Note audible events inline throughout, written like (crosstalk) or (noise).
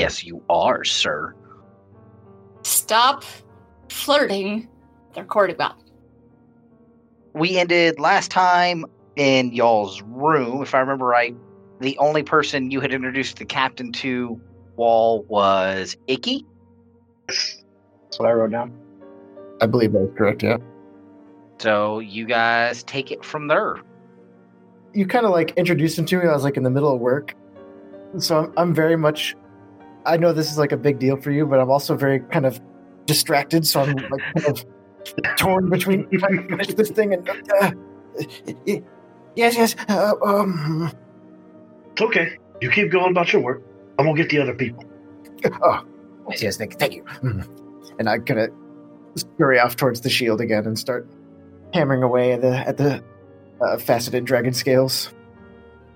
Yes, you are, sir. Stop flirting. They're recording about. We ended last time in y'all's room, if I remember right. The only person you had introduced the captain to Wall was Icky. That's what I wrote down. I believe that's correct. Yeah. So you guys take it from there. You kind of like introduced him to me. I was like in the middle of work, so I'm, I'm very much. I know this is like a big deal for you, but I'm also very kind of distracted. So I'm like kind of torn between trying to finish this thing and. Uh, yes, yes. Uh, um. It's okay. You keep going about your work. I'm gonna get the other people. Oh, yes, yes. Thank, thank you. Mhm. And I'm gonna scurry off towards the shield again and start hammering away at the at the uh, faceted dragon scales.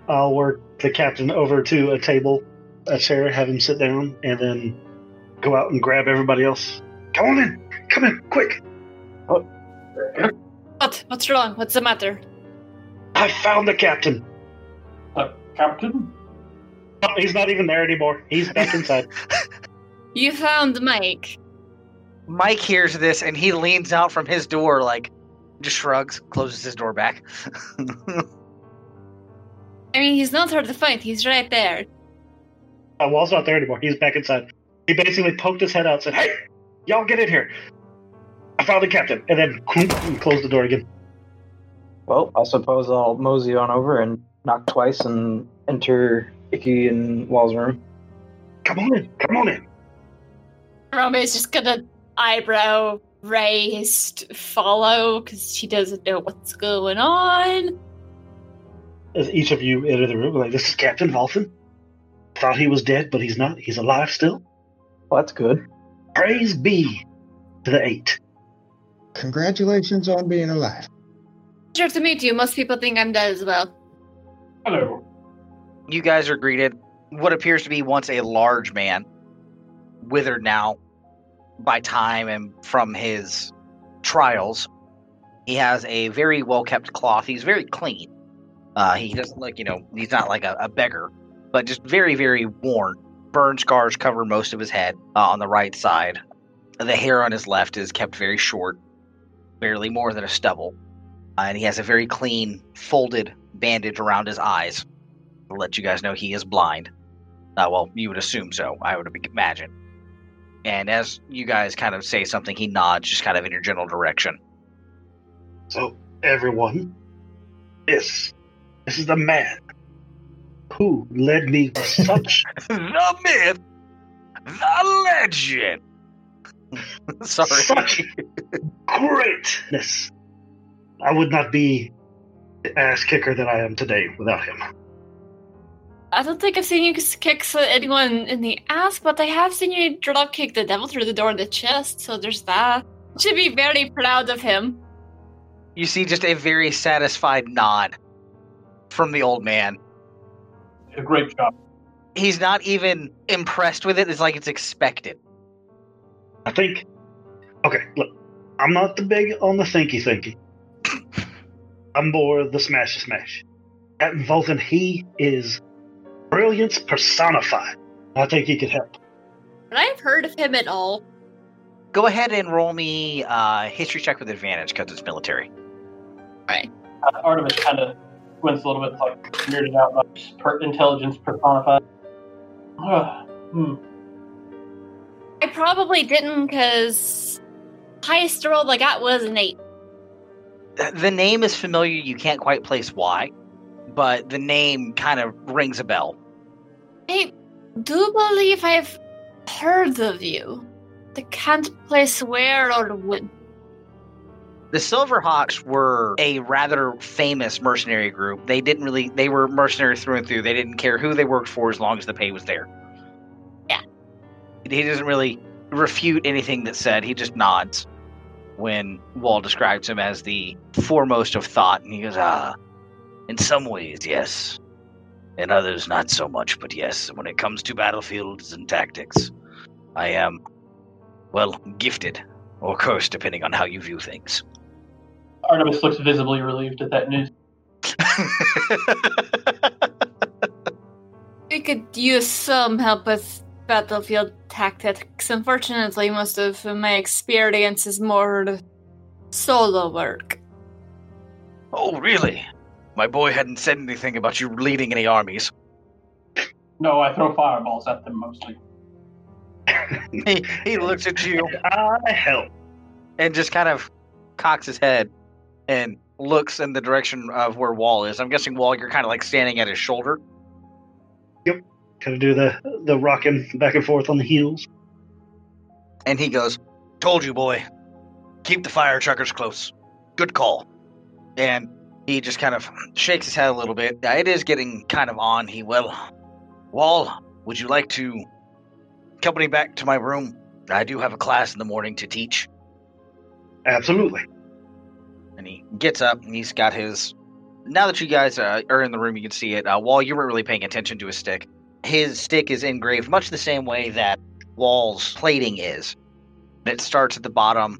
I'll work the captain over to a table, a chair, have him sit down, and then go out and grab everybody else. Come on in. Come in, quick. What? What's wrong? What's the matter? I found the captain. Uh, Captain? No, he's not even there anymore. He's back inside. (laughs) You found Mike. Mike hears this and he leans out from his door, like, just shrugs, closes his door back. (laughs) I mean, he's not hard to find. He's right there. Uh, Wall's not there anymore. He's back inside. He basically poked his head out and said, Hey, y'all get in here. I found the captain. And then and closed the door again. Well, I suppose I'll mosey on over and knock twice and enter Icky and Wall's room. Come on in. Come on in. Romeo's just gonna eyebrow raised follow because she doesn't know what's going on. As each of you enter the room, like, This is Captain Volfin. Thought he was dead, but he's not. He's alive still. Well, that's good. Praise be to the eight. Congratulations on being alive. Pleasure to meet you. Most people think I'm dead as well. Hello. you guys are greeted. What appears to be once a large man, withered now by time and from his trials. He has a very well kept cloth. He's very clean. Uh, he doesn't look, you know, he's not like a, a beggar, but just very, very worn. Burn scars cover most of his head uh, on the right side. The hair on his left is kept very short, barely more than a stubble. Uh, and he has a very clean, folded bandage around his eyes to let you guys know he is blind. Uh, well, you would assume so, I would imagine. And as you guys kind of say something, he nods just kind of in your general direction. So, everyone, this, this is the man who led me to (laughs) such the myth, the legend. Sorry. Such greatness. I would not be the ass kicker that I am today without him. I don't think I've seen you kick anyone in the ass, but I have seen you drop kick the devil through the door in the chest, so there's that. Should be very proud of him. You see just a very satisfied nod from the old man. A great job. He's not even impressed with it. It's like it's expected. I think. Okay, look, I'm not the big on the thinky thinky. (laughs) I'm more the smashy smash. Captain Vulcan, he is brilliance personified. I think he could help. But I've heard of him at all. Go ahead and roll me uh, history check with advantage because it's military. Right. Uh, Artemis kind of squints a little bit, like weirded out by per- intelligence personified. hmm. I probably didn't because highest roll I got was an eight. The name is familiar. You can't quite place why, but the name kind of rings a bell. I do believe I've heard of you. I can't place where or when. The Silverhawks were a rather famous mercenary group. They didn't really, they were mercenaries through and through. They didn't care who they worked for as long as the pay was there. Yeah. He doesn't really refute anything that's said. He just nods when Wall describes him as the foremost of thought. And he goes, ah, in some ways, yes. In others, not so much. But yes, when it comes to battlefields and tactics, I am, well, gifted or cursed, depending on how you view things. Artemis looks visibly relieved at that news. We could use some help with battlefield tactics. Unfortunately, most of my experience is more solo work. Oh, really? My boy hadn't said anything about you leading any armies. No, I throw fireballs at them mostly. (laughs) He, he looks at you (laughs) I help. and just kind of cocks his head and looks in the direction of where Wall is. I'm guessing Wall, you're kind of like standing at his shoulder. Yep, kind of do the the rocking back and forth on the heels. And he goes, Told you, boy. Keep the fire truckers close. Good call. And he just kind of shakes his head a little bit. Yeah, It is getting kind of on. He, well, Wall, would you like to accompany back to my room? I do have a class in the morning to teach. Absolutely. And he gets up and he's got his. Now that you guys uh, are in the room, you can see it. Uh, Wall, you weren't really paying attention to his stick. His stick is engraved much the same way that Wall's plating is. It starts at the bottom.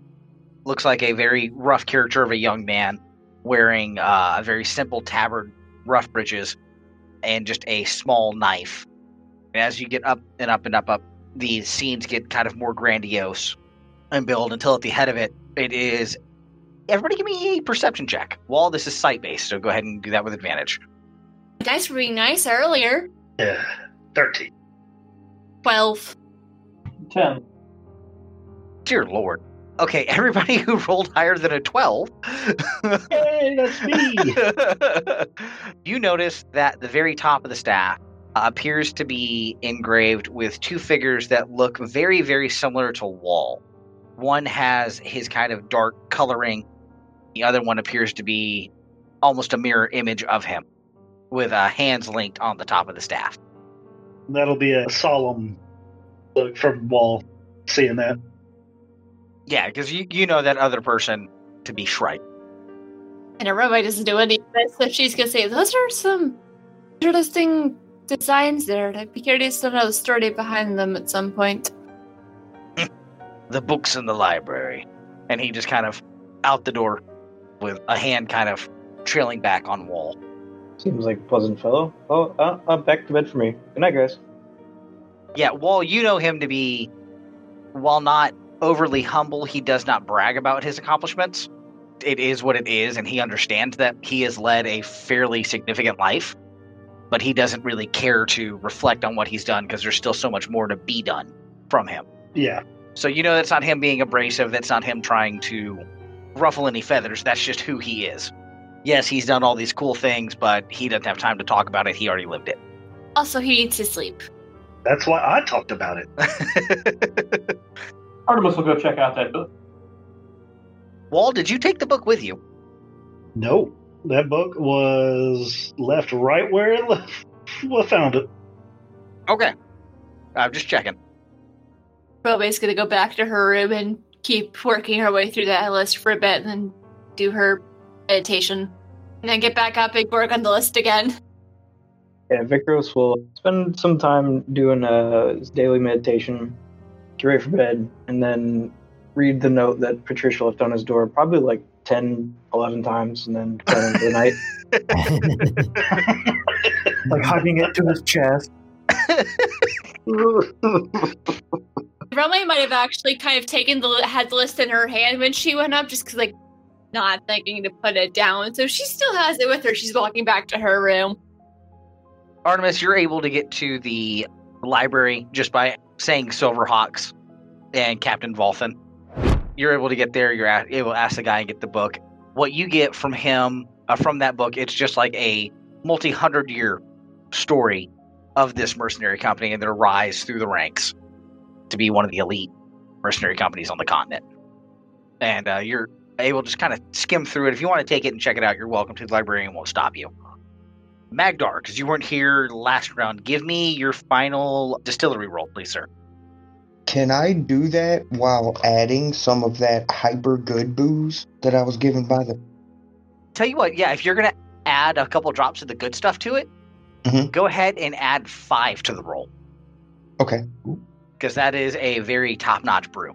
Looks like a very rough caricature of a young man wearing uh, a very simple tabard, rough breeches, and just a small knife. And as you get up and up and up, up, these scenes get kind of more grandiose and build until at the head of it, it is Everybody give me a perception check. Wall, this is sight based, so go ahead and do that with advantage. You guys were being nice earlier. Yeah. Thirteen. 12. Ten. Dear Lord. Okay, (laughs) everybody who rolled higher than a 12. Hey, that's me. (laughs) you notice that the very top of the staff uh, appears to be engraved with two figures that look very, very similar to Wall. One has his kind of dark coloring, the other one appears to be almost a mirror image of him with uh, hands linked on the top of the staff. That'll be a solemn look from Wall seeing that. Yeah, because you, you know that other person to be Shrike. And everybody doesn't do any of this, so she's gonna say, Those are some interesting designs there. I'd be curious to know the story behind them at some point. (laughs) the books in the library. And he just kind of out the door with a hand kind of trailing back on wall. Seems like a pleasant fellow. Oh, uh, uh, back to bed for me. Good night, guys. Yeah, Wall, you know him to be, while not overly humble, he does not brag about his accomplishments. It is what it is, and he understands that he has led a fairly significant life, but he doesn't really care to reflect on what he's done because there's still so much more to be done from him. Yeah. So you know that's not him being abrasive, that's not him trying to ruffle any feathers, that's just who he is. Yes, he's done all these cool things, but he doesn't have time to talk about it. He already lived it. Also, he needs to sleep. That's why I talked about it. Artemis will go check out that book. Wall, did you take the book with you? No. That book was left right where it left. (laughs) Well, found it. Okay. I'm just checking. Roby's gonna go back to her room and keep working her way through that list for a bit and then do her meditation. And then get back up and work on the list again. Yeah, Vicros will spend some time doing a daily meditation, get ready for bed, and then read the note that Patricia left on his door probably like 10, 11 times, and then turn into the night. (laughs) like hugging it to his chest. (laughs) Romy might have actually kind of taken the list in her hand when she went up, just because like not thinking to put it down. So she still has it with her. She's walking back to her room. Artemis, you're able to get to the library just by saying Silverhawks and Captain Volthan. You're able to get there. You're able to ask the guy and get the book. What you get from him, uh, from that book, it's just like a multi hundred year story of this mercenary company and their rise through the ranks to be one of the elite mercenary companies on the continent. And uh, you're able to just kind of skim through it. If you want to take it and check it out, you're welcome to. The librarian won't stop you. Magdar, because you weren't here last round, give me your final distillery roll, please, sir. Can I do that while adding some of that hyper good booze that I was given by the? Tell you what, yeah, if you're gonna add a couple drops of the good stuff to it, Mhm. go ahead and add five to the roll, Okay. Because that is a very top-notch brew.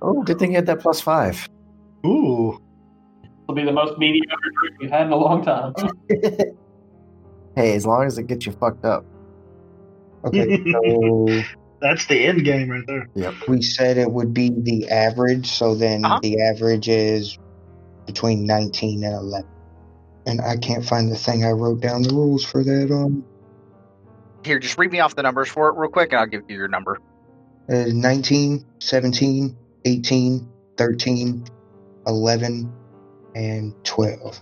Oh, good thing you had that plus five. Ooh. It'll be the most mediocre drink we've had in a long time. (laughs) hey, as long as it gets you fucked up. Okay. So (laughs) That's the end game right there. Yep. We said it would be the average, so then Uh-huh. the average is between 19 and 11. And I can't find the thing I wrote down the rules for that on. Here, just read me off the numbers for it real quick, and I'll give you your number. Uh, 19, 17, 18, 13, 11, and 12.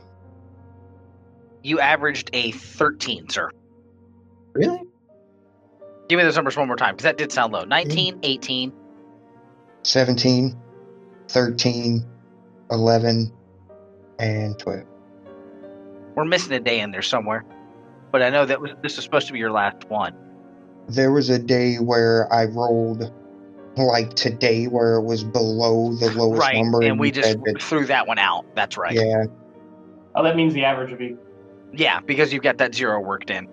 You averaged a 13, sir. Really? Give me those numbers one more time, because that did sound low. 19, 18, 17, 13, 11, and 12. We're missing a day in there somewhere, but I know that was, this is supposed to be your last one. There was a day where I rolled like today where it was below the lowest right, number. and we just that- threw that one out. That's right. yeah, Oh, that means the average would be. Yeah, because you've got that zero worked in.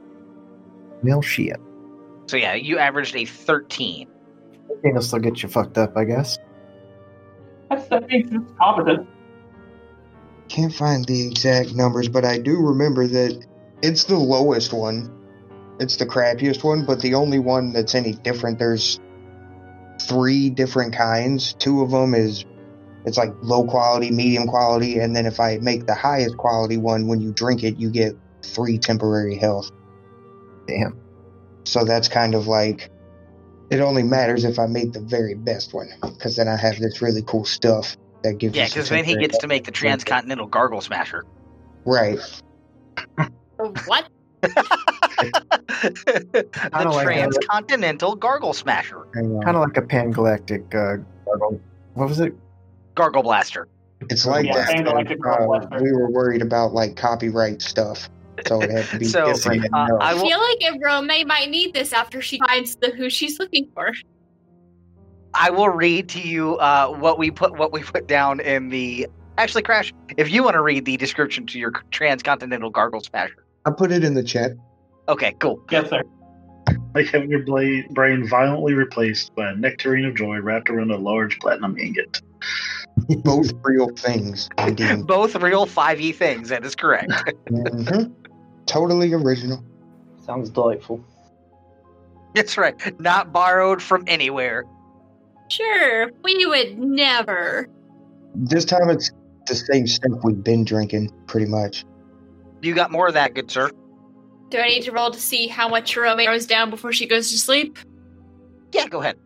No shit. So yeah, you averaged a 13. It'll still get you fucked up, I guess. That's, that means it's competent. can't find the exact numbers, but I do remember that it's the lowest one. It's the crappiest one, but the only one that's any different. There's three different kinds. Two of them is it's like low quality, medium quality, and then if I make the highest quality one, when you drink it, you get three temporary health. Damn. So that's kind of like it only matters if I make the very best one, because then I have this really cool stuff that gives. Yeah, because then he gets to make the transcontinental gargle smasher. right. What? (laughs) the Kinda like a- transcontinental gargle smasher. Kind of like a pan-galactic uh, gargle. What was it? Gargle blaster. It's like Yeah, that. and like a uh, blaster. we were worried about like copyright stuff, so it had to be (laughs) So, different. and uh. I I will- feel like if Rome might need this after she finds the who she's looking for. I will read to you uh, what we put what we put down in the actually crash. If you want to read the description to your transcontinental gargle smasher. I put it in the chat. Okay, cool. Yes, sir. Like having your bla- brain violently replaced by a nectarine of joy wrapped around a large platinum ingot. Both real things. Indeed. (laughs) Both real 5e things. That is correct. (laughs) Mhm. Totally original. Sounds delightful. That's right. Not borrowed from anywhere. Sure, we would never. This time it's the same stuff we've been drinking, pretty much. You got more of that, good sir. Do I need to roll to see how much Rome goes down before she goes to sleep? Yeah, go ahead.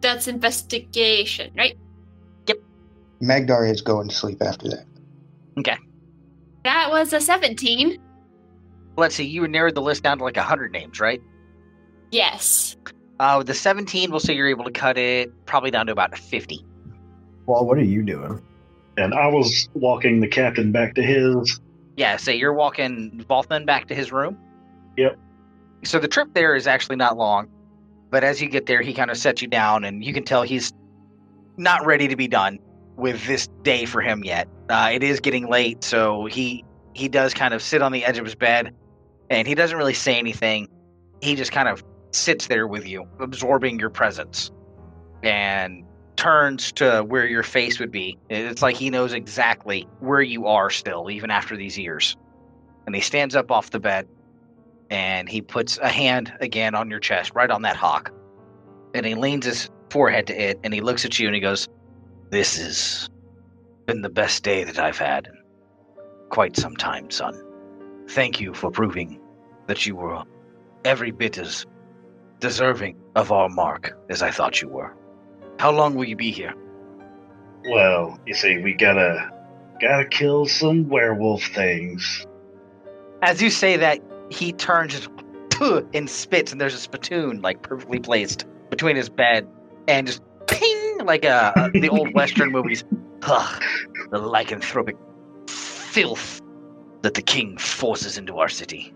That's investigation, right? Yep. Magdar is going to sleep after that. Okay. That was a 17. Let's see. You narrowed the list down to like 100 names, right? Yes. Uh, the 17, we'll say you're able to cut it probably down to about 50. Well, what are you doing? And I was walking the captain back to his. Yeah, so you're walking Volthman back to his room. Yep. So the trip there is actually not long, but as you get there, he kind of sets you down, and you can tell he's not ready to be done with this day for him yet. Uh, it is getting late, so he he does kind of sit on the edge of his bed, and he doesn't really say anything. He just kind of sits there with you, absorbing your presence, and turns to where your face would be. It's like he knows exactly where you are still, even after these years. And he stands up off the bed and he puts a hand again on your chest, right on that hawk. And he leans his forehead to it and he looks at you and he goes, This has been the best day that I've had in quite some time, son. Thank you for proving that you were every bit as deserving of our mark as I thought you were. How long will you be here? Well, you see, we gotta gotta kill some werewolf things. As you say that, he turns and spits, and there's a spittoon like perfectly placed between his bed and just ping like a the old western movies. (laughs) Ugh, the lycanthropic filth that the king forces into our city.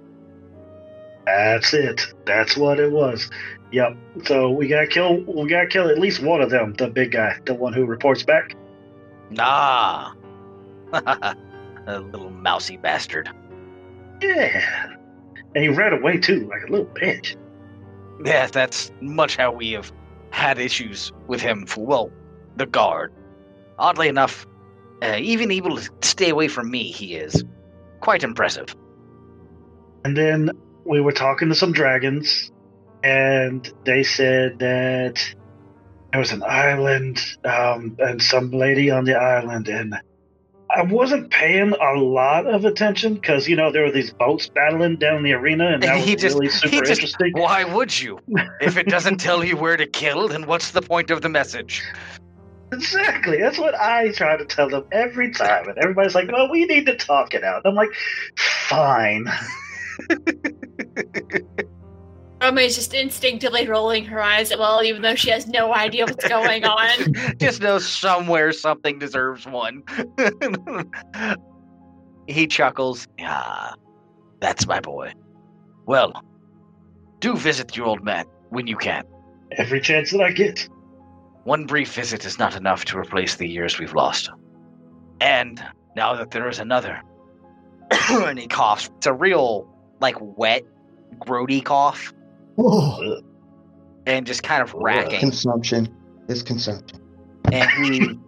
That's it. That's what it was. Yep. So we gotta kill. We gotta kill at least one of them. The big guy, the one who reports back. Nah. (laughs) a little mousy bastard. Yeah. And he ran away too, like a little bitch. Yeah, that's much how we have had issues with him for, well, the guard. Oddly enough, uh, even able to stay away from me, he is. Quite impressive. And then we were talking to some dragons, and they said that there was an island um, and some lady on the island, and I wasn't paying a lot of attention because you know there were these boats battling down in the arena, and that (laughs) was just- really super just- interesting. Why would you? If it doesn't (laughs) tell you where to kill, then what's the point of the message? Exactly. That's what I try to tell them every time. And everybody's like, well, we need to talk it out. I'm like, fine. (laughs) Roma is just instinctively rolling her eyes at well, even though she has no idea what's going on. (laughs) Just know somewhere something deserves one. (laughs) he chuckles. Ah, that's my boy. Well, do visit your old man when you can. Every chance that I get. One brief visit is not enough to replace the years we've lost. And now that there is another, (coughs) and he coughs. It's a real, like, wet, grody cough, Oh, and just kind of racking. Consumption. It's consumption. And he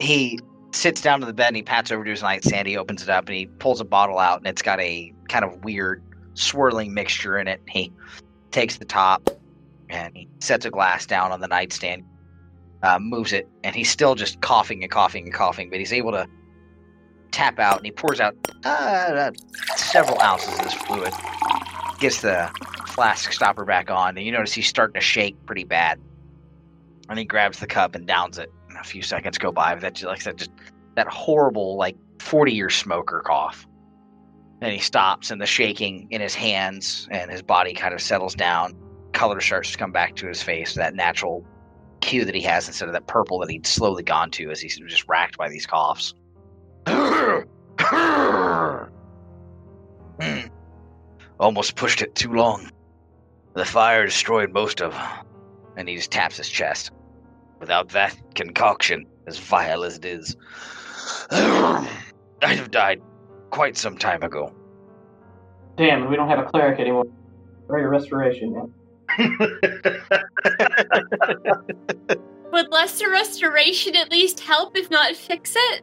(laughs) he sits down to the bed and he pats over to his nightstand. He opens it up and he pulls a bottle out and it's got a kind of weird swirling mixture in it. He takes the top and he sets a glass down on the nightstand, uh, moves it, and he's still just coughing and coughing and coughing, but he's able to tap out and he pours out uh, several ounces of this fluid. Gets the flask stopper back on, and you notice he's starting to shake pretty bad. And he grabs the cup and downs it. And a few seconds go by, but that just, like I said, just that horrible, like forty year smoker cough. And he stops, and the shaking in his hands and his body kind of settles down. Color starts to come back to his face, that natural hue that he has instead of that purple that he'd slowly gone to as he's just racked by these coughs. (clears throat) Almost pushed it too long. The fire destroyed most of. them. And he just taps his chest. Without that concoction, as vile as it is, (clears throat) I'd have died quite some time ago. Damn, we don't have a cleric anymore. Great restoration, man. (laughs) Would lesser restoration at least help, if not fix it?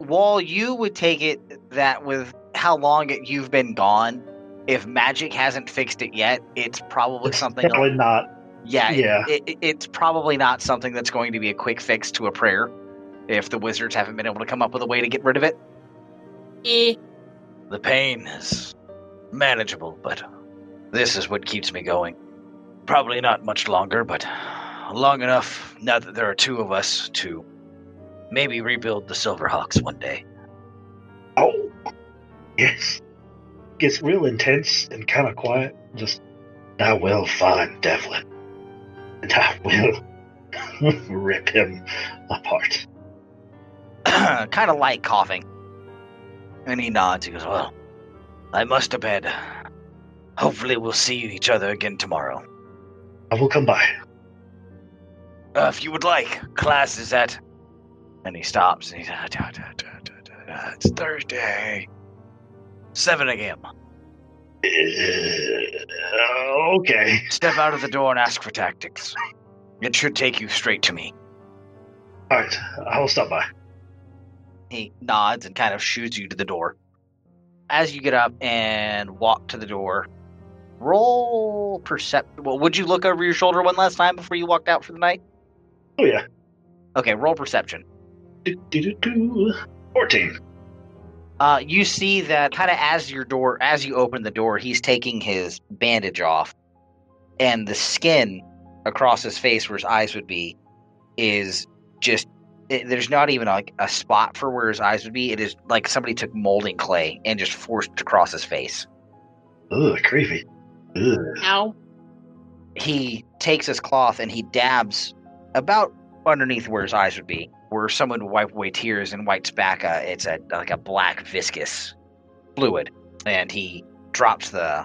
Wall, you would take it that with how long it, you've been gone, if magic hasn't fixed it yet, it's probably something. Probably not. yeah, Yeah. It, it- it's probably not something that's going to be a quick fix to a prayer. If the wizards haven't been able to come up with a way to get rid of it, Eh, the pain is manageable, but this is what keeps me going. Probably not much longer, but long enough now that there are two of us to maybe rebuild the Silverhawks one day. Oh, yes. Gets real intense and kind of quiet. Just, I will find Devlin. And I will (laughs) rip him apart. kind of light coughing. And he nods. He goes, Well, I must to bed. Hopefully, we'll see each other again tomorrow. I will come by. Uh, if you would like, class is at. And he stops and he's. "Ah, da, da, da, da, da, da, It's Thursday. 7 a.m. Uh, okay. Step out of the door and ask for tactics. It should take you straight to me. All right. I will stop by. He nods and kind of shoots you to the door. As you get up and walk to the door, roll percept. Well, would you look over your shoulder one last time before you walked out for the night? Oh, yeah. Okay, roll perception. Do, do, do, do. 14. Uh, you see that kind of as your door, as you open the door, he's taking his bandage off, and the skin across his face where his eyes would be is just. It, there's not even like a spot for where his eyes would be. It is like somebody took molding clay and just forced it across his face. Ugh, creepy. Ugh. ow. he takes his cloth and he dabs about underneath where his eyes would be, where someone would wipe away tears and wipes back a it's a like a black viscous fluid, and he drops the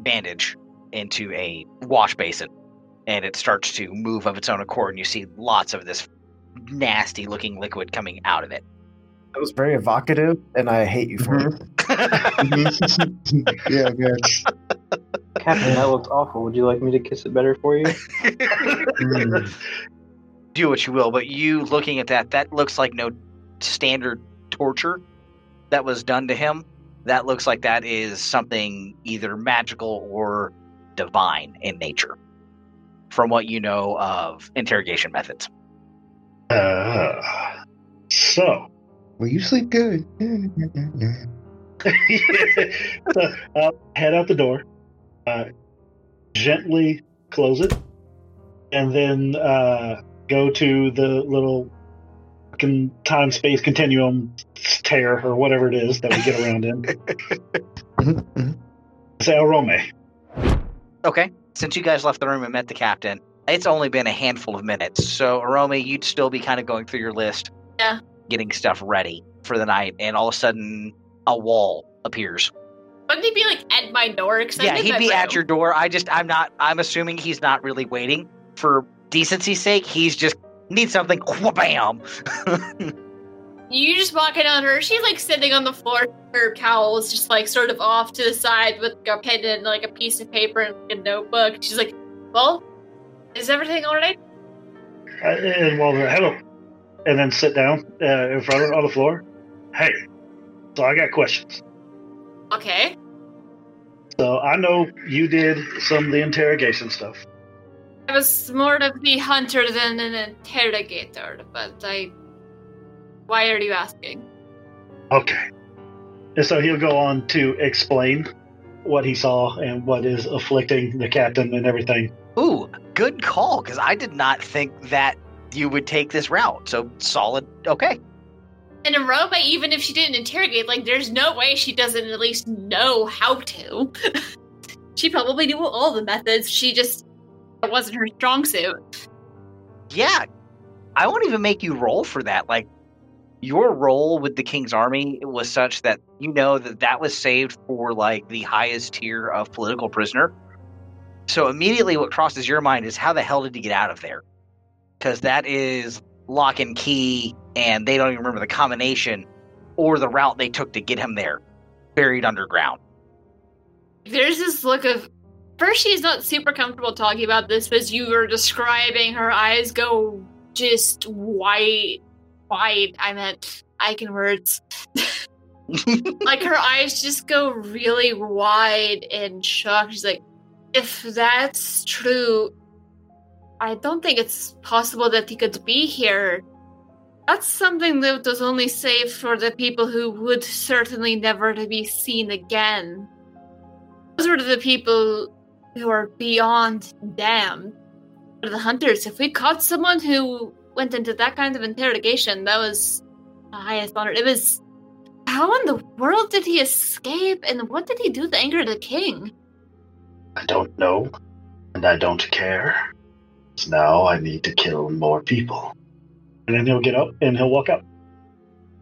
bandage into a wash basin, and it starts to move of its own accord, and you see lots of this nasty looking liquid coming out of it. that was very evocative, and I hate you for it. (laughs) yeah, man. Captain, that looks awful. Would you like me to kiss it better for you? (laughs) Mm. Do what you will, but you looking at that, that looks like no standard torture that was done to him. That looks like that is something either magical or divine in nature, from what you know of interrogation methods. Uh, so, Will you sleep good? (laughs) so uh, head out the door, uh, gently close it, and then uh, go to the little fucking time space continuum tear or whatever it is that we get around in. (laughs) Mhm. Say Arome. Okay. Since you guys left the room and met the captain, it's only been a handful of minutes. So, Arome, you'd still be kind of going through your list. Yeah. Getting stuff ready for the night, and all of a sudden, a wall appears. Wouldn't he be like at my door? 'Cause I'm yeah, he'd my be at your door. I just, I'm not, I'm assuming he's not really waiting for decency's sake. He's just needs something. Bam. You just walking on her. She's like sitting on the floor. Her cowl is just like sort of off to the side with a pen and like a piece of paper and like, a notebook. She's like, "Well, is everything all right?" Uh, and while they're hello, and then sit down uh, in front of her on the floor. Hey, so I got questions. Okay. So I know you did some of the interrogation stuff. I was more of the hunter than an interrogator, but I. Why are you asking? Okay. And so he'll go on to explain what he saw and what is afflicting the captain and everything. Ooh, good call. Because I did not think that you would take this route. So solid. Okay. And Aroma, even if she didn't interrogate, like, there's no way she doesn't at least know how to. (laughs) she probably knew all the methods. She just it wasn't her strong suit. Yeah, I won't even make you roll for that. Like your role with the king's army was such that you know that that was saved for like the highest tier of political prisoner. So immediately, what crosses your mind is how the hell did he get out of there? Because that is lock and key, and they don't even remember the combination or the route they took to get him there, buried underground. There's this look of first she's not super comfortable talking about this but as you were describing her eyes go just white wide. I meant i can words. (laughs) Like her eyes just go really wide and shocked. She's like if that's true i don't think it's possible that he could be here. That's something that was only safe for the people who would certainly never to be seen again. Those were the people who are beyond damned. The hunters. If we caught someone who went into that kind of interrogation, that was the highest honor. It was. How in the world did he escape, and what did he do to anger the king? I don't know, and I don't care. Now I need to kill more people. And then he'll get up and he'll walk out.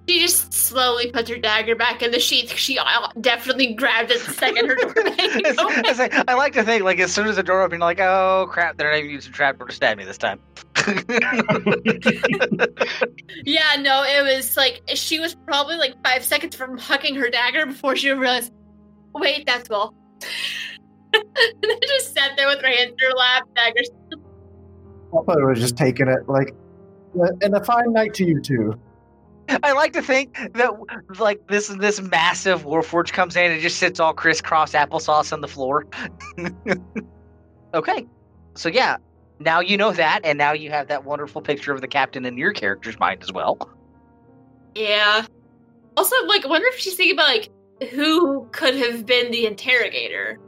She just slowly puts her dagger back in the sheath. She uh, definitely grabbed it the second her (laughs) door banged It's- open. it's like- I like to think like as soon as the door opened, like, oh crap, they're not even using trap door to stab me this time. (laughs) Yeah, no, it was like she was probably like five seconds from hucking her dagger before she realized, wait, that's well. and (laughs) then just sat there with her hands in her lap, dagger. I probably would have just taking it. Like, and a fine night to you too. I like to think that like this this massive warforge comes in and just sits all crisscross applesauce on the floor. (laughs) okay, so yeah, now you know that, and now you have that wonderful picture of the captain in your character's mind as well. Yeah. Also, like, I wonder if she's thinking about like who could have been the interrogator.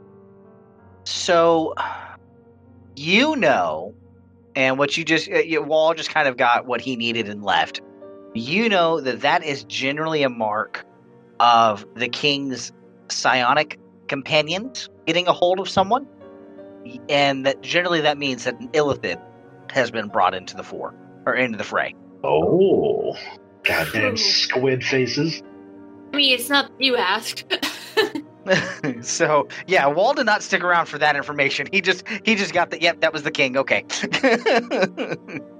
So you know, and what you just uh, Wall just kind of got what he needed and left. You know that that is generally a mark of the king's psionic companions getting a hold of someone, and that generally that means that an illithid has been brought into the fore or into the fray. Oh, goddamn squid faces. I mean, it's not you asked. (laughs) (laughs) so yeah, Wall did not stick around for that information. He just he just got the yep, that was the king. Okay. (laughs)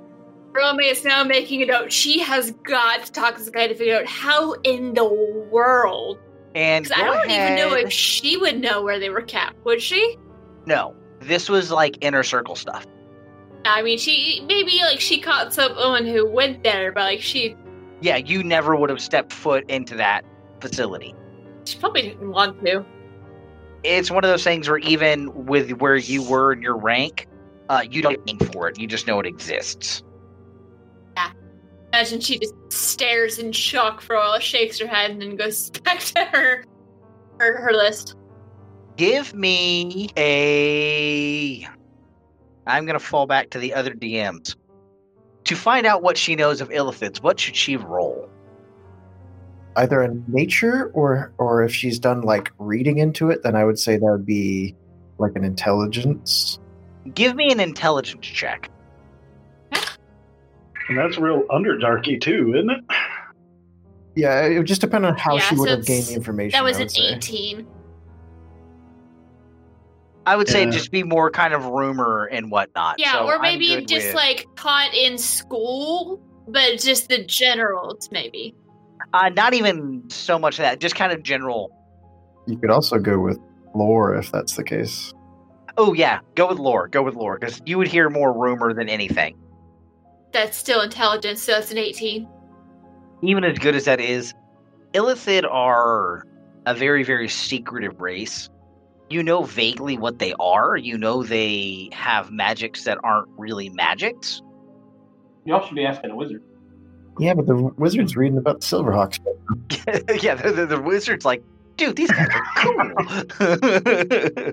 Rome is now making a note. She has got to talk to this guy to figure out how in the world. and Because I don't even know if she would know where they were kept. Would she? No, this was like inner circle stuff. I mean, she maybe like she caught someone who went there, but like she, Yeah, you never would have stepped foot into that facility. she probably didn't want to. it's one of those things where even with where you were in your rank, uh, you don't aim for it. You just know it exists. Imagine she just stares in shock for a while, shakes her head, and then goes (laughs) back to her her, her list. Give me a. I'm gonna fall back to the other DMs. To find out what she knows of illithids, what should she roll? Either in nature or or if she's done like reading into it, then I would say that would be like an intelligence. Give me an intelligence check. And that's real underdarky too, isn't it? Yeah, it would just depend on how Yeah, she would so have gained the information. That was an say. 18. I would say Yeah. just be more kind of rumor and whatnot. Yeah, So or maybe just with- like taught in school, but just the generals, maybe. uh, not even so much that, just kind of general. You could also go with lore if that's the case. Oh yeah, go with lore. Go with lore because you would hear more rumor than anything. That's still intelligence, so that's an 18. Even as good as that is, Illithid are a very very secretive race. You know vaguely what they are. You know they have magics that aren't really magics. Y'all should be asking a wizard. Yeah, but the wizard's reading about the Silverhawks. (laughs) yeah, the, the, the wizard's like, dude, these guys are cool.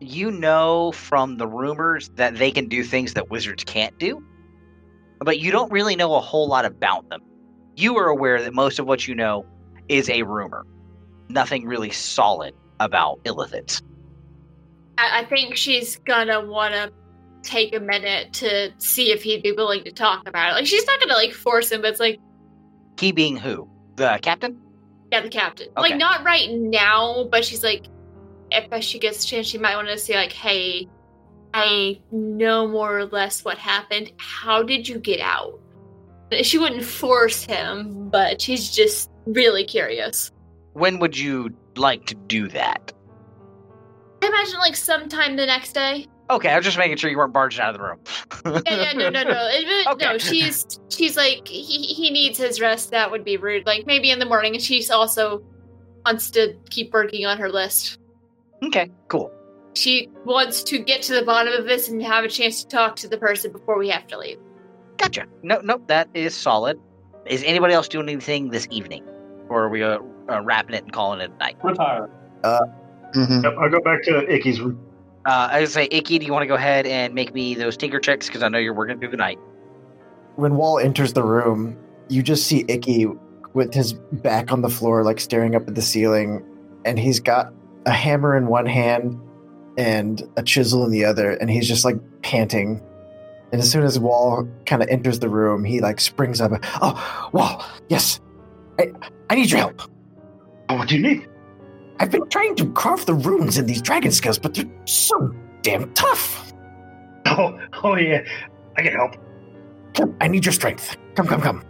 (laughs) you know from the rumors that they can do things that wizards can't do, but you don't really know a whole lot about them. You are aware that most of what you know is a rumor, nothing really solid about illithids. I, think she's gonna wanna take a minute to see if he'd be willing to talk about it. Like, she's not gonna like force him, but it's like, He being who? The captain? yeah, the captain. Okay. Like, not right now, but she's like, if she gets a chance, she might want to say, like, hey, I know more or less what happened. How did you get out? She wouldn't force him, but she's just really curious. When would you like to do that? I imagine like sometime the next day. Okay, I was just making sure you weren't barging out of the room. Yeah, yeah, no, no, no. It, it- (laughs) Okay. No, she's she's like he he needs his rest. That would be rude. Like maybe in the morning, and she's also wants to keep working on her list. Okay, cool. She wants to get to the bottom of this and have a chance to talk to the person before we have to leave. Gotcha. No, no, that is solid. Is anybody else doing anything this evening, or are we uh, uh, wrapping it and calling it a night? Retire. hmm Yep, I'll go back to Icky's room. Uh, I would say, Icky, do you want to go ahead and make me those tinker checks because I know you're working through the night. When Wall enters the room, you just see Icky with his back on the floor, like staring up at the ceiling, and he's got a hammer in one hand and a chisel in the other, and he's just like panting. And as soon as Wall kind of enters the room, he like springs up. Oh, Wall, yes, I, I need your help. Oh, what do you need? I've been trying to carve the runes in these dragon scales, but they're so damn tough. Oh, oh yeah, I can help. Come, I need your strength. Come, come, come.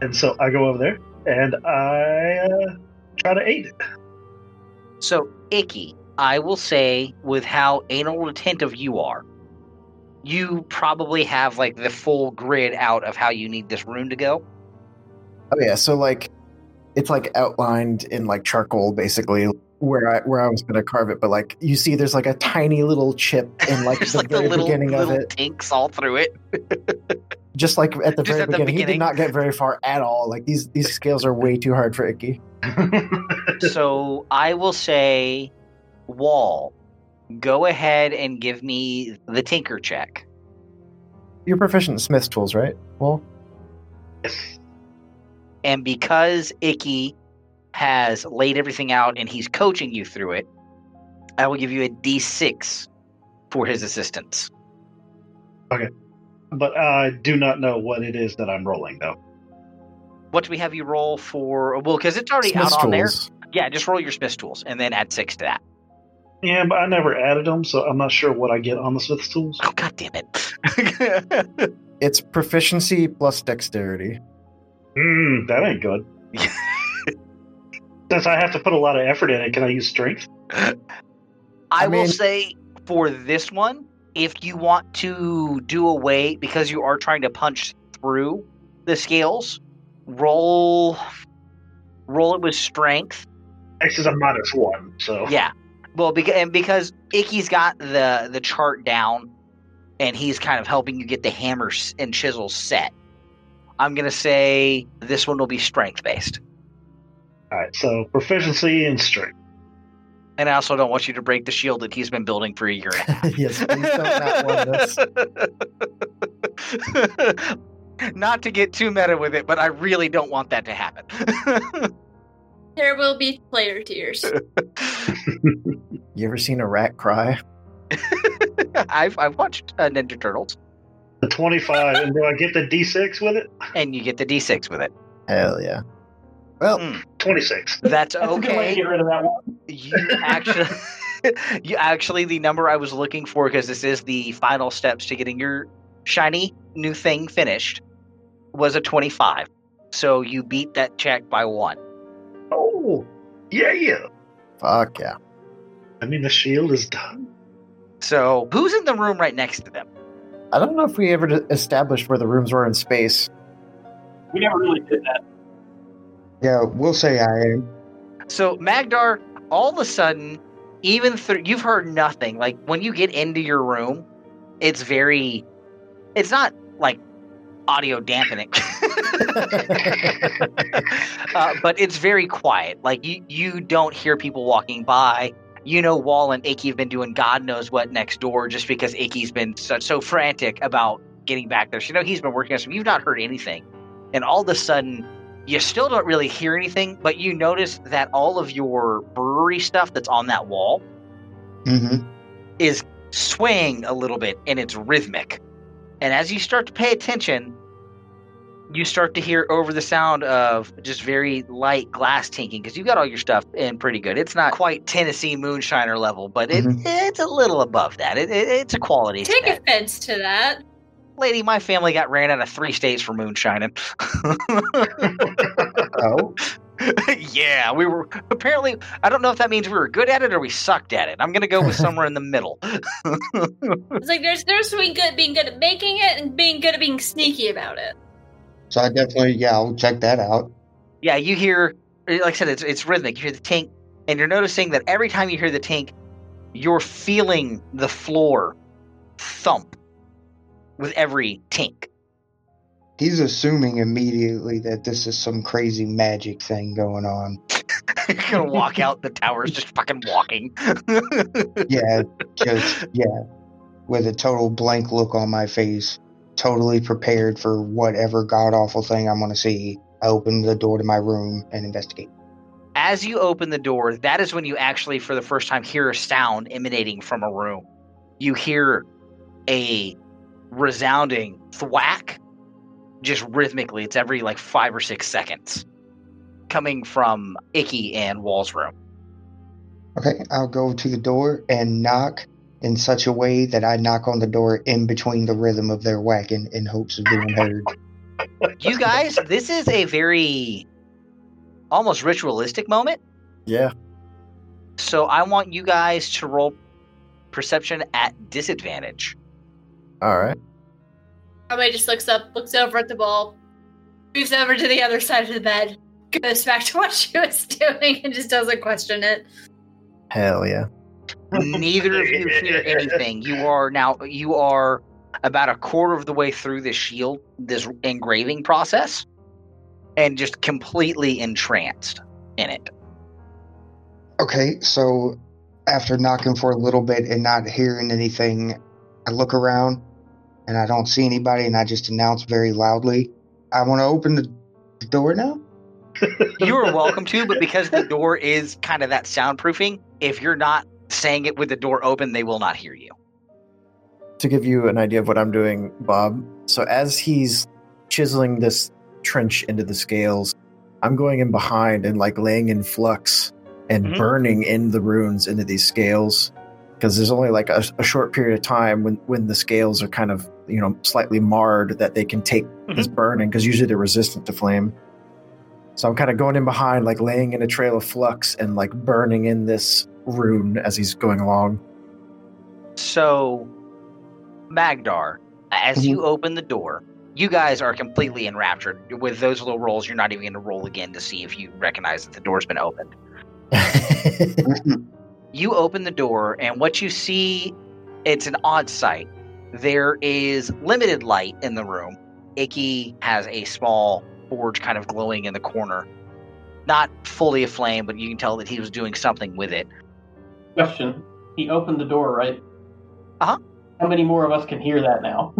And so I go over there and I uh, try to aid it. So, Icky, I will say, with how anal retentive you are, you probably have like the full grid out of how you need this rune to go. Oh yeah, so like it's like outlined in like charcoal basically where I where I was gonna carve it, but like you see there's like a tiny little chip in (laughs) like the like the very little, beginning of it. tinks all through it. (laughs) Just like at the Just very at the beginning. He did not get very far at all. Like these these scales are way too hard for Icky. (laughs) so I will say, Wall, go ahead and give me the tinker check. You're proficient in Smith's tools, right? Well, yes. And because Icky has laid everything out and he's coaching you through it, I will give you a d6 for his assistance. Okay. But I do not know what it is that I'm rolling, though. What do we have you roll for? Well, because it's already Smith's out on there. Yeah, just roll your Smith's tools and then add six to that. Yeah, but I never added them, so I'm not sure what I get on the Smith's tools. Oh, god damn it. (laughs) It's proficiency plus dexterity. Hmm, that ain't good. (laughs) Since I have to put a lot of effort in it, can I use strength? I, I will say for this one, if you want to do away because you are trying to punch through the scales, roll roll it with strength. X is a minus one, so Yeah. Well, because and because Icky's got the the chart down, and he's kind of helping you get the hammers and chisels set. I'm gonna say this one will be strength based, All right, so proficiency and strength. and I also don't want you to break the shield that he's been building for a year and a (laughs) half. yes, please don't not want this. (laughs) Not to get too meta with it, but I really don't want that to happen. (laughs) There will be player tears. (laughs) you ever seen a rat cry? (laughs) I've I've watched uh, Ninja Turtles. The twenty-five, and do I get the D6 with it? And you get the D6 with it. Hell yeah! Well, mm. twenty-six. That's, That's okay. get rid of that one. You actually. (laughs) you actually the number I was looking for because this is the final steps to getting your shiny new thing finished was a 25. So you beat that check by 1 yeah, yeah. fuck yeah. I mean, the shield is done. So who's in the room right next to them? I don't know if we ever established where the rooms were in space. We never really did that. Yeah, we'll say I am. So Magdar, all of a sudden, even through you've heard nothing. Like when you get into your room, it's very, it's not like audio dampening, (laughs) uh, but it's very quiet. Like you, you don't hear people walking by. You know, Wall and Icky have been doing God knows what next door, just because Icky's been so, so frantic about getting back there. So you know he's been working on some. You've not heard anything, and all of a sudden you still don't really hear anything, but you notice that all of your brewery stuff that's on that wall Mm-hmm. is swaying a little bit and it's rhythmic. And as you start to pay attention, you start to hear over the sound of just very light glass tinking because you've got all your stuff in pretty good. It's not quite Tennessee moonshiner level, but it, Mhm. it's a little above that. It, it, it's a quality. Take spec. offense to that. Lady, my family got ran out of three states for moonshining. (laughs) Oh, (laughs) yeah, we were apparently. I don't know if that means we were good at it or we sucked at it. I'm gonna go with (laughs) somewhere in the middle. It's like there's there's being good being good at making it and being good at being sneaky about it. So I definitely, yeah, I'll check that out. yeah, you hear, like I said, it's it's rhythmic. You hear the tink, and you're noticing that every time you hear the tink, you're feeling the floor thump with every tink. He's assuming immediately that this is some crazy magic thing going on. you're (laughs) gonna walk out, the tower's just fucking walking. (laughs) Yeah, just, yeah, with a total blank look on my face, totally prepared for whatever god awful thing I'm going to see. I open the door to my room and investigate. As you open the door, that is when you actually, for the first time, hear a sound emanating from a room. You hear a resounding thwack, just rhythmically. It's every like five or six seconds, coming from Icky and Wall's room. Okay, I'll go to the door and knock in such a way that I knock on the door in between the rhythm of their whacking in hopes of being heard. You guys, this is a very almost ritualistic moment. Yeah. So I want you guys to roll perception at disadvantage. All right. Everybody just looks up, looks over at the ball, moves over to the other side of the bed, goes back to (laughs) what she was doing, and just doesn't question it. Hell yeah. Neither of you hear anything. You are now you are about a quarter of the way through this shield, this engraving process, and just completely entranced in it. Okay, so after knocking for a little bit and not hearing anything, I look around and I don't see anybody and I just announce very loudly, I want to open the, the door now. You are welcome to, but because the door is kind of that soundproofing, if you're not saying it with the door open, they will not hear you. To give you an idea of what I'm doing, Bob, so as he's chiseling this trench into the scales, I'm going in behind and like laying in flux and Mhm. burning in the runes into these scales because there's only like a, a short period of time when when the scales are kind of you know slightly marred that they can take this burning because usually they're resistant to flame. So I'm kind of going in behind, like laying in a trail of flux and like burning in this rune as he's going along. So, Magdar, as mm-hmm. you open the door, you guys are completely enraptured. With those little rolls, you're not even going to roll again to see if you recognize that the door's been opened. (laughs) You open the door, and what you see, it's an odd sight. There is limited light in the room. Icky has a small forge kind of glowing in the corner. Not fully aflame, but you can tell that he was doing something with it. Question. He opened the door, right? Uh-huh. How many more of us can hear that now?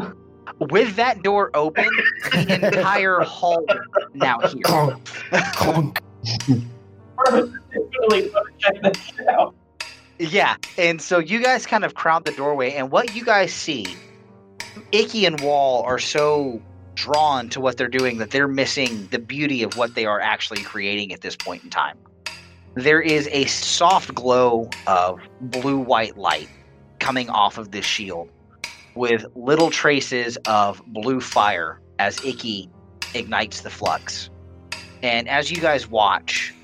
With that door open, the (laughs) entire hall now here. Clunk, clunk. Really wanna check this shit out. Yeah, and so you guys kind of crowd the doorway, and what you guys see, Icky and Wall are so drawn to what they're doing that they're missing the beauty of what they are actually creating at this point in time. There is a soft glow of blue white light coming off of this shield with little traces of blue fire as Icky ignites the flux. And as you guys watch,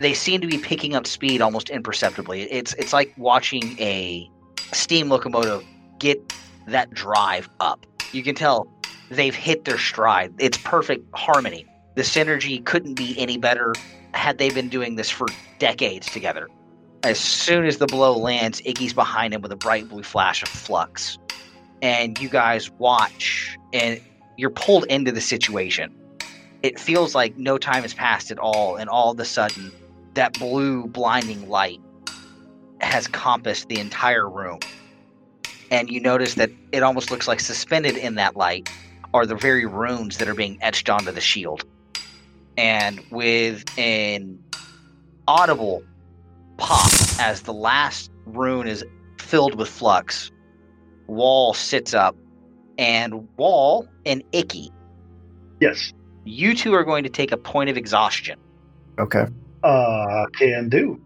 they seem to be picking up speed almost imperceptibly. It's it's like watching a steam locomotive get that drive up. You can tell they've hit their stride. It's perfect harmony. The synergy couldn't be any better had they been doing this for decades together. As soon as the blow lands, Icky's behind him with a bright blue flash of flux. And you guys watch and you're pulled into the situation. It feels like no time has passed at all, and all of a sudden, that blue blinding light has compassed the entire room. And you notice that it almost looks like suspended in that light are the very runes that are being etched onto the shield. And with an audible pop as the last rune is filled with flux, Wall sits up, and Wall and Icky, Yes. you two are going to take a point of exhaustion. Okay. Uh, can do.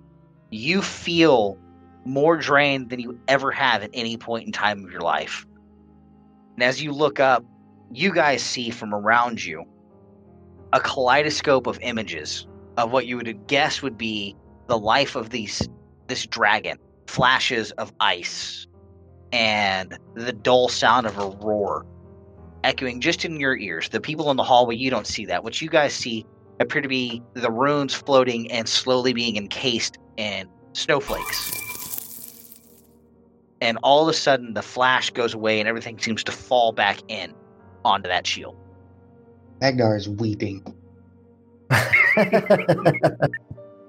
you feel more drained than you ever have at any point in time of your life. And as you look up, you guys see from around you a kaleidoscope of images of what you would guess would be the life of these this dragon, flashes of ice, and the dull sound of a roar echoing just in your ears. The people in the hallway, you don't see that. What you guys see appear to be the runes floating and slowly being encased in snowflakes. And all of a sudden, the flash goes away and everything seems to fall back in onto that shield. Magdar is weeping. (laughs)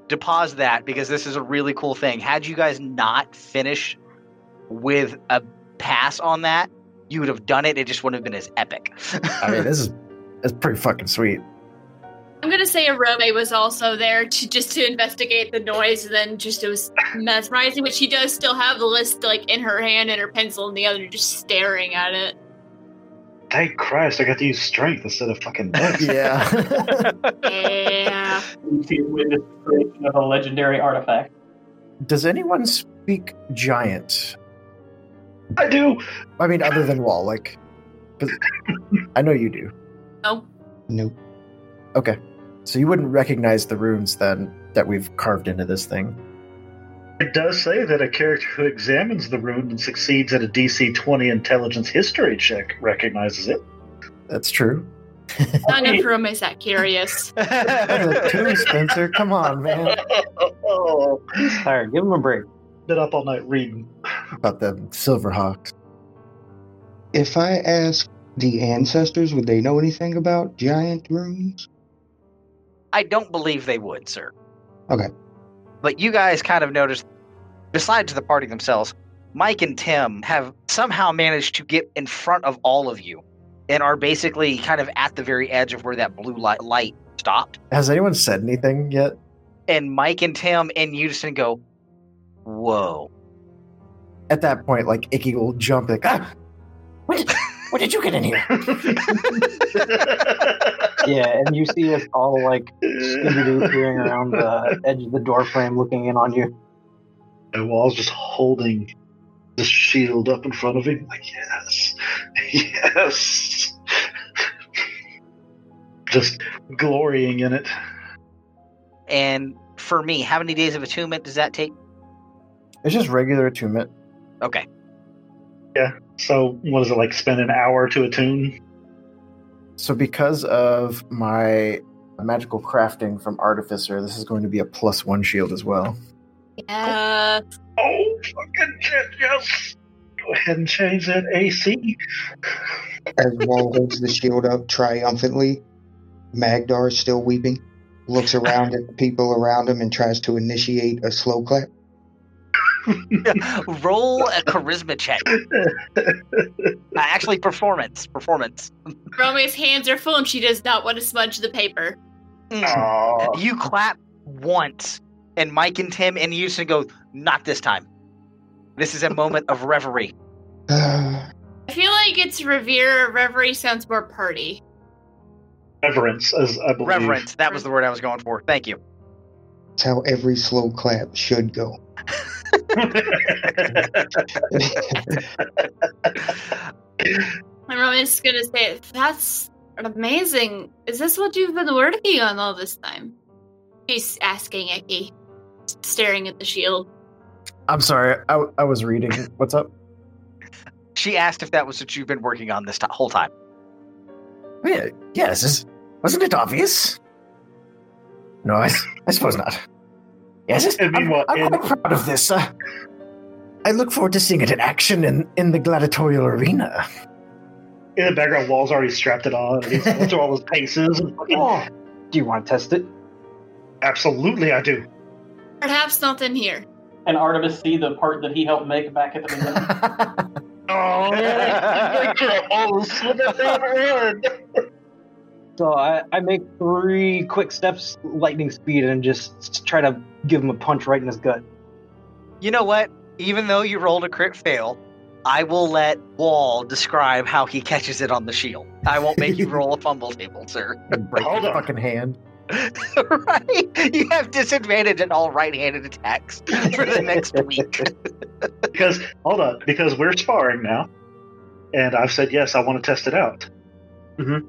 To pause that, because this is a really cool thing. Had you guys not finished with a pass on that, you would have done it. It just wouldn't have been as epic. I mean, this is it's pretty fucking sweet. I'm gonna say Arome was also there to just to investigate the noise, and then just it was mesmerizing. But she does still have the list like in her hand and her pencil and the other, just staring at it. Thank Christ, I got to use strength instead of fucking (laughs) dex. Yeah. Yeah. (laughs) See witness the creation of a legendary artifact. Does anyone speak giant? I do. I mean, other than wall, like, 'cause I know you do. Oh, Nope. Okay, so you wouldn't recognize the runes then that we've carved into this thing. It does say that a character who examines the rune and succeeds at a DC 20 intelligence history check recognizes it. That's true. none of Arome's that curious. (laughs) That's two, Spencer. Come on, man. (laughs) oh, He's. Give him a break. been up all night reading. About the Silverhawks. If I ask the ancestors, would they know anything about giant runes? I don't believe they would, sir. Okay. But you guys kind of noticed, besides the party themselves, Mike and Tim have somehow managed to get in front of all of you and are basically kind of at the very edge of where that blue light, light stopped. Has anyone said anything yet? And Mike and Tim in unison go, Whoa. At that point, like Icky will jump like, ah, when did, when did you get in here? (laughs) (laughs) Yeah, and you see us all like Scooby Doo peering around the edge of the door frame, looking in on you. And Wall's just holding the shield up in front of him, like, yes, (laughs) yes. just glorying in it. And for me, how many days of attunement does that take? It's just regular attunement. Okay. Yeah. So, what is it like? Spend an hour to attune? So because of my magical crafting from Artificer, this is going to be a plus one shield as well. Uh, Oh, fucking shit, yes. Go ahead and change that AC. As Wall holds the shield up triumphantly, Magdar, is still weeping, looks around at the people around him and tries to initiate a slow clap. (laughs) Roll a charisma check. (laughs) Uh, actually, performance. Performance. Romeo's hands are full and she does not want to smudge the paper. Mm. Oh, You clap once, and Mike and Tim and Houston go, "Not this time." This is a moment of reverie. (sighs) I feel like it's revere. Reverie sounds more party. reverence, as I believe. Reverence. That was the word I was going for. Thank you. That's how every slow clap should go. (laughs) And Romeo's gonna say, "That's amazing. Is this what you've been working on all this time?" She's asking Icky, staring at the shield. I'm sorry, I, I was reading. What's up? She asked if that was what you've been working on this ti- whole time. Oh, yeah, yes, is, wasn't it obvious? No, I, I suppose not. Yes, I'm, I'm quite proud of this. Uh, I look forward to seeing it in action in, in the gladiatorial arena. In the background, Wall's already strapped it on. And he's going through all his paces. And fucking, Oh, do you want to test it? Absolutely, I do. Perhaps not in here. And Artemis see the part that he helped make back at the beginning. (laughs) Oh, close with the favorite word. So I, I make three quick steps, lightning speed, and just try to give him a punch right in his gut. You know what? Even though you rolled a crit fail, I will let Wall describe how he catches it on the shield. I won't make you (laughs) roll a fumble table, sir. Break Hold your on. fucking hand. (laughs) right? You have disadvantage in all right-handed attacks for the next week. (laughs) Because hold on, because we're sparring now, and I've said yes, I want to test it out. Mhm.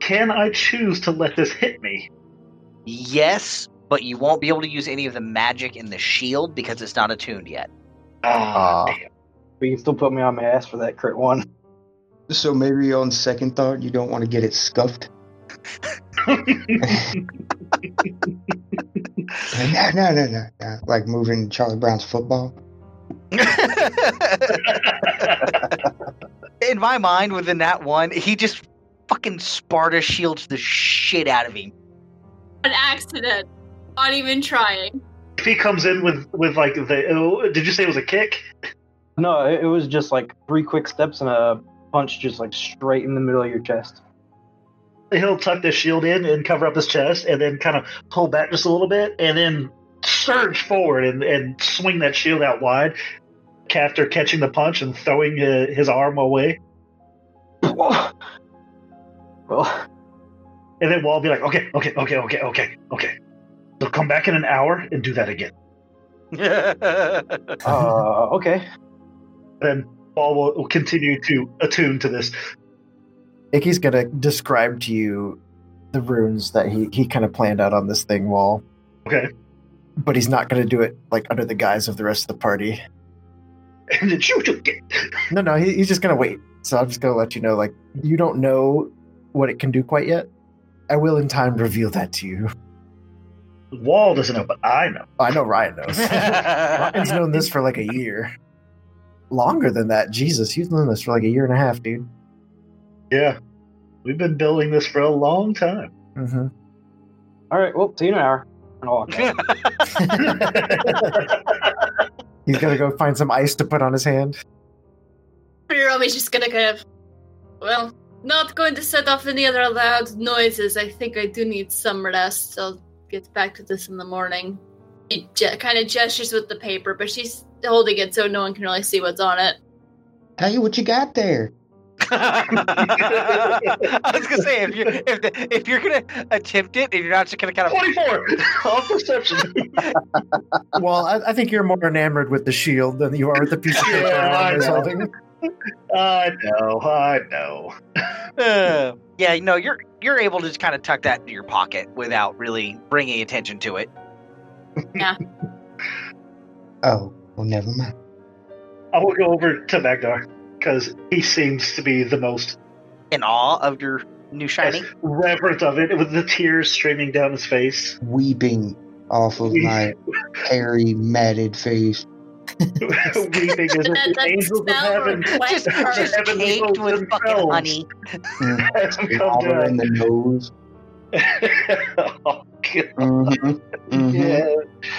Can I choose to let this hit me? yes, but you won't be able to use any of the magic in the shield because it's not attuned yet. Ah, Ah. But you can still put me on my ass for that crit one. So maybe on second thought, you don't want to get it scuffed. No, no, no, no, no. Like moving Charlie Brown's football. (laughs) (laughs) in my mind, within that one, he just fucking Sparta shields the shit out of him. An accident. Not even trying. if he comes in with with like the, oh, did you say it was a kick? No, it, it was just like three quick steps and a punch just like straight in the middle of your chest. He'll tuck the shield in and cover up his chest, and then kind of pull back just a little bit, and then surge forward and, and swing that shield out wide. After catching the punch and throwing uh, his arm away, (laughs) well, and then Wall will be like, "Okay, okay, okay, okay, okay, okay." So come back in an hour and do that again. (laughs) uh, okay. Then Wall will, will continue to attune to this. Icky's gonna describe to you the runes that he, he kind of planned out on this thing wall, Okay, but he's not gonna do it like under the guise of the rest of the party. and then shoot, shoot, get. No, no, he, he's just gonna wait. So I'm just gonna let you know, like, you don't know what it can do quite yet. I will in time reveal that to you. Wall doesn't know, but I know. I know Ryan knows. (laughs) Ryan's known this for like a year. Longer than that. Jesus, he's known this for like a year and a half, dude. Yeah, we've been building this for a long time. hmm All right. Well, see you in an hour. And I'll walk. (laughs) (laughs) He's gonna go find some ice to put on his hand. Romeo's just gonna kind of, well, not going to set off any other loud noises. I think I do need some rest. I'll get back to this in the morning. She ge- kind of gestures with the paper, but she's holding it so no one can really see what's on it. Tell you what you got there. (laughs) I was gonna say if you if the, if you're gonna attempt it and you're not just gonna kind of Twenty-four (laughs) on perception. Well, I, I think you're more enamored with the shield than you are with the piece of paper Yeah, I know. I know, I know. Uh, yeah, no, you're you're able to just kind of tuck that into your pocket without really bringing attention to it. Yeah. oh, well, never mind. I will go over to Magdar because he seems to be the most In awe of your new shiny. reverent of it, with the tears streaming down his face. Weeping off of my hairy, matted face. Weeping as if That- the angels of heaven just her. just Heavenly caked hosts with fucking themselves. honey. (laughs) has come Holler in the nose. (laughs) oh, God. hmm hmm Yeah.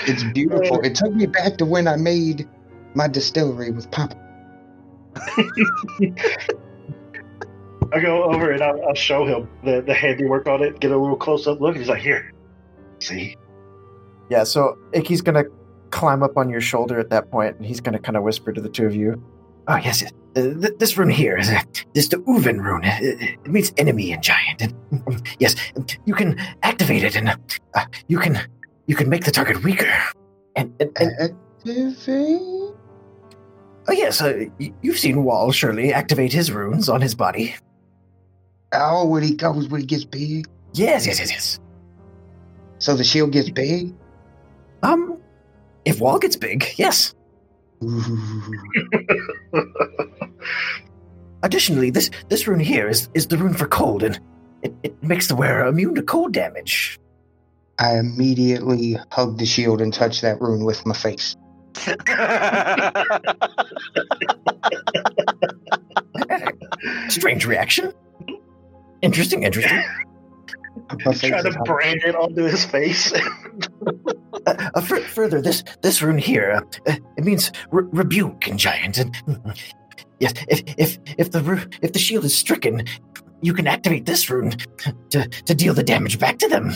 It's beautiful. It took me back to when I made my distillery with Papa. (laughs) I go over and I'll, I'll show him the, the handiwork on it, get a little close up look, and he's like, Here, see? Yeah, so Icky's gonna climb up on your shoulder at that point, and he's gonna kind of whisper to the two of you. Oh yes. Uh, th- this rune here is uh, this the Uvar rune. It, it means enemy and giant. And, um, yes, you can activate it, and uh, you can you can make the target weaker. And, and, and Activate? oh yes, uh, y- you've seen Wall surely activate his runes on his body. Oh, when he comes when he gets big. Yes, yes, yes, yes. So the shield gets big? Um, if Wall gets big, yes. (laughs) Additionally, this this rune here is is the rune for cold, and it, it makes the wearer immune to cold damage. I immediately hug the shield and touch that rune with my face. (laughs) Strange reaction. Interesting, interesting. (laughs) My face Try to brand it onto his face. (laughs) Uh, uh, fur- further, this this rune here, uh, uh, it means re- rebuke in giant. And yes, if if if the ru- if the shield is stricken, you can activate this rune to to deal the damage back to them.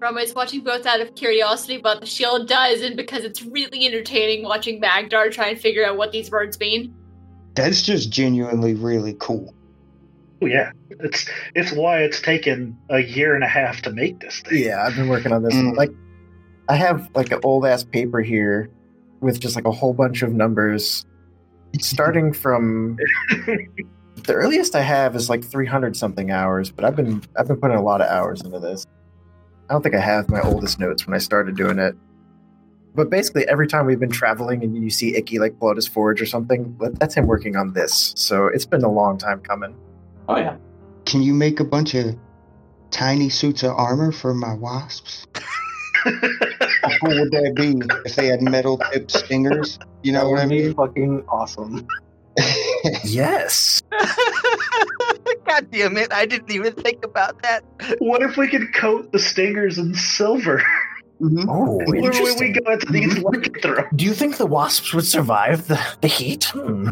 Roma is watching both out of curiosity about the shield does and because it's really entertaining watching Magdar try and figure out what these words mean. That's just genuinely really cool. Oh, yeah, it's it's why it's taken a year and a half to make this thing. Yeah, I've been working on this. Mm. Like, I have like an old ass paper here with just like a whole bunch of numbers, starting (laughs) from the earliest I have is like 300 something hours. But I've been I've been putting a lot of hours into this. I don't think I have my oldest notes when I started doing it. But basically, every time we've been traveling and you see Icky like blow out his forge or something, that's him working on this. So it's been a long time coming. Oh yeah. Can you make a bunch of tiny suits of armor for my wasps? How cool would that be if they had metal tipped stingers? You know that what I would be mean? fucking awesome. (laughs) Yes. (laughs) God damn it! I didn't even think about that. What if we could coat the stingers in silver? Mhm. Oh, (laughs) Where would we go into these lycanthropes? Do you think the wasps would survive the, the heat? Hmm.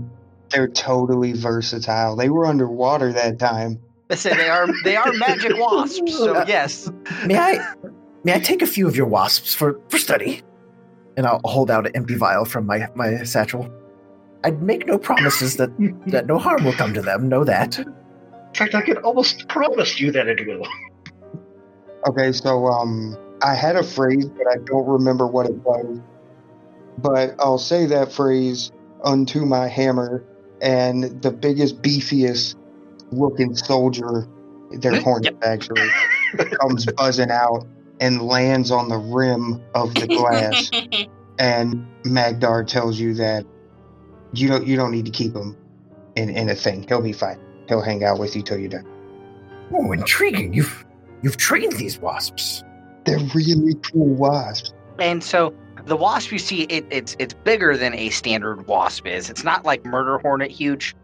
They're totally versatile. They were underwater that time. I say they are they are magic wasps. So (laughs) yes, May I may I take a few of your wasps for, for study? And I'll hold out an empty vial from my, my satchel. I'd make no promises that, that no harm will come to them, know that. In fact, I could almost promise you that it will. Okay, so um, I had a phrase, but I don't remember what it was. But I'll say that phrase unto my hammer, and the biggest, beefiest looking soldier, they're hornets actually, (laughs) comes buzzing out and lands on the rim of the glass. (laughs) and Magdar tells you that you don't you don't need to keep him in, in a thing. He'll be fine. He'll hang out with you till you're done. Oh, intriguing. You've you've trained these wasps. They're really cool wasps. and so the wasp you see it, it's it's bigger than a standard wasp is. It's not like murder hornet huge.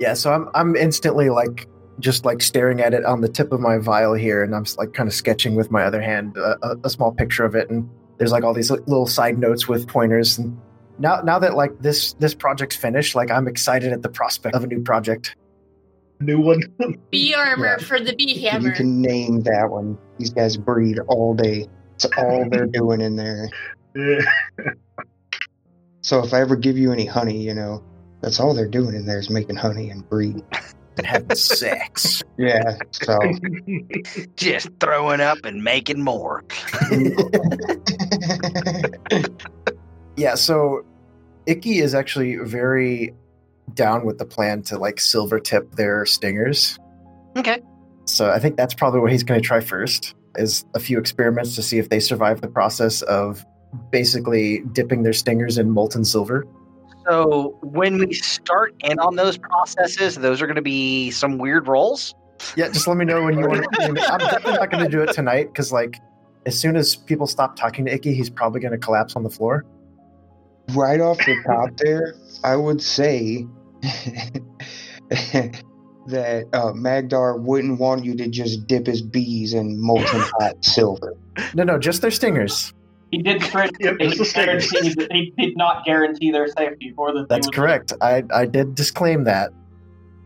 Yeah, so I'm I'm instantly like just like staring at it on the tip of my vial here, and I'm like kind of sketching with my other hand uh, a, a small picture of it, and there's like all these little side notes with pointers. And now now that like this this project's finished, like I'm excited at the prospect of a new project. New one. Bee armor Yeah. for the bee hammer. You can name that one. These guys breed all day. It's all they're (laughs) doing in there. So if I ever give you any honey, you know, that's all they're doing in there is making honey and breed. and having sex. (laughs) Yeah. So (laughs) Just throwing up and making more. Yeah, so Icky is actually very down with the plan to like silver tip their stingers. Okay. So I think that's probably what he's going to try first is a few experiments to see if they survive the process of basically dipping their stingers in molten silver. So when we start in on those processes, those are going to be some weird rolls. Yeah, just let me know when you want to. (laughs) I'm definitely not going to do it tonight because like as soon as people stop talking to Icky, he's probably going to collapse on the floor. Right off the top there, I would say (laughs) that uh, Magdar wouldn't want you to just dip his bees in molten (laughs) hot silver. No, no, just their stingers. He did (laughs) straight. Yep, he, it's the stickers. guaranteed that he did not guarantee their safety for the. That's correct. I I did disclaim that.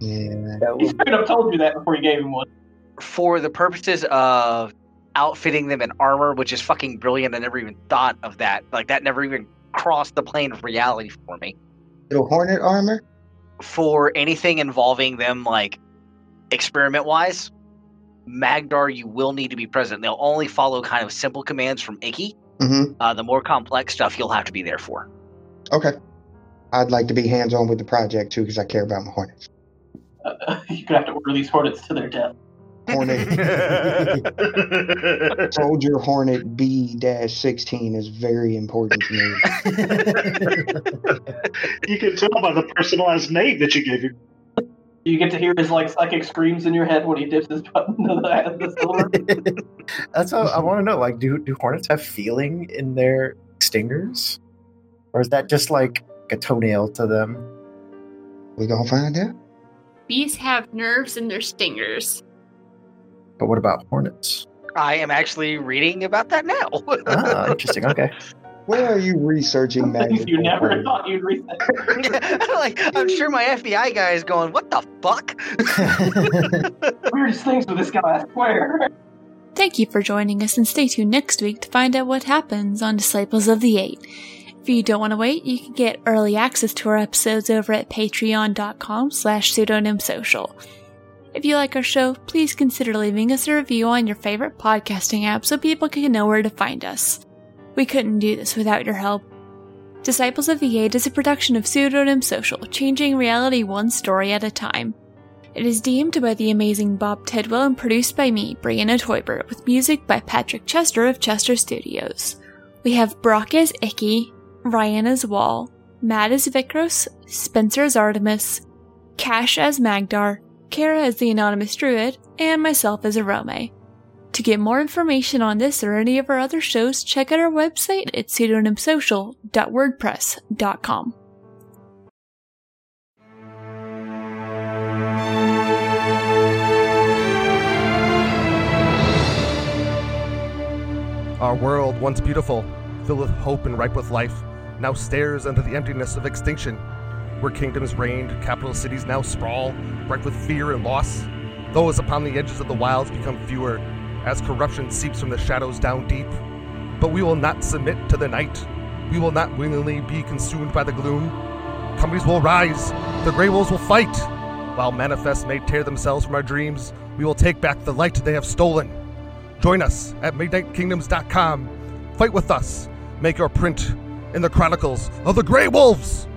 Yeah. That He was, straight up told you that before you gave him one. For the purposes of outfitting them in armor, which is fucking brilliant, I never even thought of that. Like that never even crossed the plane of reality for me. Little hornet armor? For anything involving them, like experiment wise, Magdar, you will need to be present. They'll only follow kind of simple commands from Icky. Mm-hmm. Uh, the more complex stuff, you'll have to be there for. Okay. I'd like to be hands on with the project too because I care about my hornets. (laughs) Uh, you're gonna have to order these hornets to their death. Hornet (laughs) Soldier Hornet B 16 is very important to me. you can tell by the personalized name that you gave him. You get to hear his like psychic screams in your head when he dips his button into the, (laughs) the silver. (laughs) That's how I want to know. Like, do do hornets have feeling in their stingers, or is that just like a toenail to them? We gonna find out? Bees have nerves in their stingers. But what about hornets? I am actually reading about that now. Ah, interesting. Okay. Where are you researching Things (laughs) magic? you never hornets? thought you'd research. (laughs) like, I'm sure my FBI guy is going, "What the fuck?" (laughs) Weirdest things with this guy, I swear. Thank you for joining us and stay tuned next week to find out what happens on Disciples of the Eight. If you don't want to wait, you can get early access to our episodes over at patreon.com slash pseudonymsocial. If you like our show, please consider leaving us a review on your favorite podcasting app so people can know where to find us. We couldn't do this without your help. Disciples of the Eight is a production of Pseudonym Social, changing reality one story at a time. It is DM'd by the amazing Bob Tidwell and produced by me, Brianna Toiber, with music by Patrick Chester of Chester Studios. We have Brock as Icky, Ryan as Wall, Matt as Vikros, Spencer as Artemis, Cash as Magdar, Kara as the Anonymous Druid, and myself as Arome. To get more information on this or any of our other shows, check out our website at pseudonymsocial.wordpress.com. Our world, once beautiful, filled with hope and ripe with life, now stares into the emptiness of extinction. Where kingdoms reigned, capital cities now sprawl, ripe with fear and loss. Those upon the edges of the wilds become fewer, as corruption seeps from the shadows down deep. But we will not submit to the night. We will not willingly be consumed by the gloom. Companies will rise, the Grey Wolves will fight. While manifests may tear themselves from our dreams, we will take back the light they have stolen. Join us at MidnightKingdoms.com. Fight with us. Make your print in the chronicles of the Grey Wolves.